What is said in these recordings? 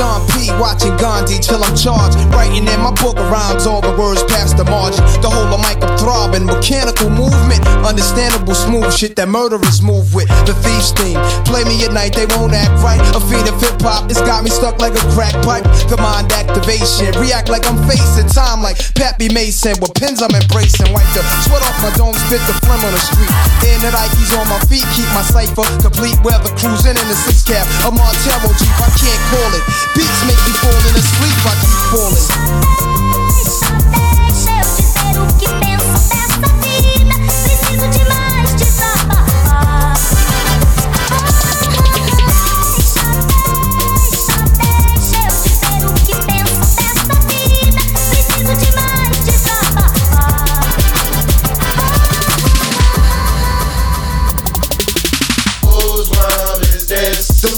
watching Gandhi till I'm charged. Writing in my book of rhymes, all the words past the margin. The whole of mic up throbbing, mechanical movement, understandable smooth shit that murderers move with. The thieves theme. Play me at night, they won't act right. A feed of hip hop, it's got me stuck like a crack pipe. The mind activation, react like I'm facing time like Pappy Mason with pins I'm embracing. Wipe the sweat off my dome, spit the phlegm on the street. In the Nikes on my feet, keep my cipher complete. Weather cruising in the six cap, a Montero Jeep, I can't call it. Beats make me falling asleep, I keep falling.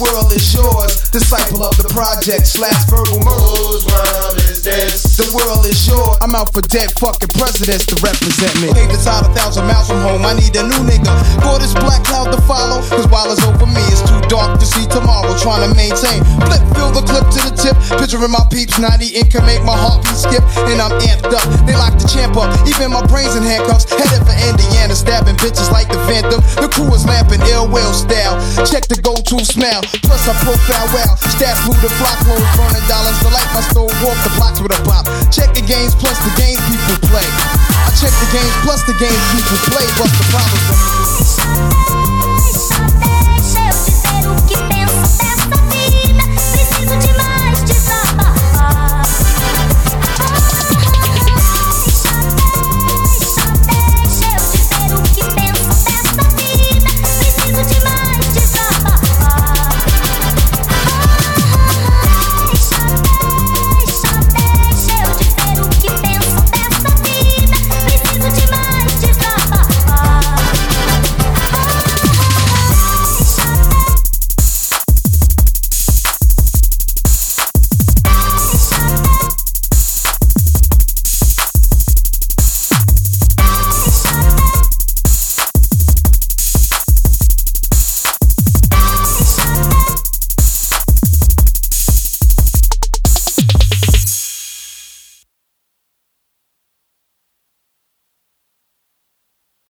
World is yours, disciple of the project slash verbal murder. Whose world is this? The world is yours. I'm out for dead fucking presidents to represent me. Paved the side a thousand miles from home. I need a new nigga. For this black cloud to follow. Cause while it's over me, it's too dark to see tomorrow. Trying to maintain. Flip, fill the clip to the tip. Picturing my peeps not eating can make my heartbeat skip. And I'm amped up. They lock the champ up. Even my brains in handcuffs. Headed for Indiana. Stabbing bitches like the Phantom. The crew is lamping ill will style. Check the go-to smell. Plus I profile well. Staff through the block loads. Burning dollars. The light my stove. Walk the blocks with a pop. Check the games plus the games people play. I check the games plus the games people play. What's the problem?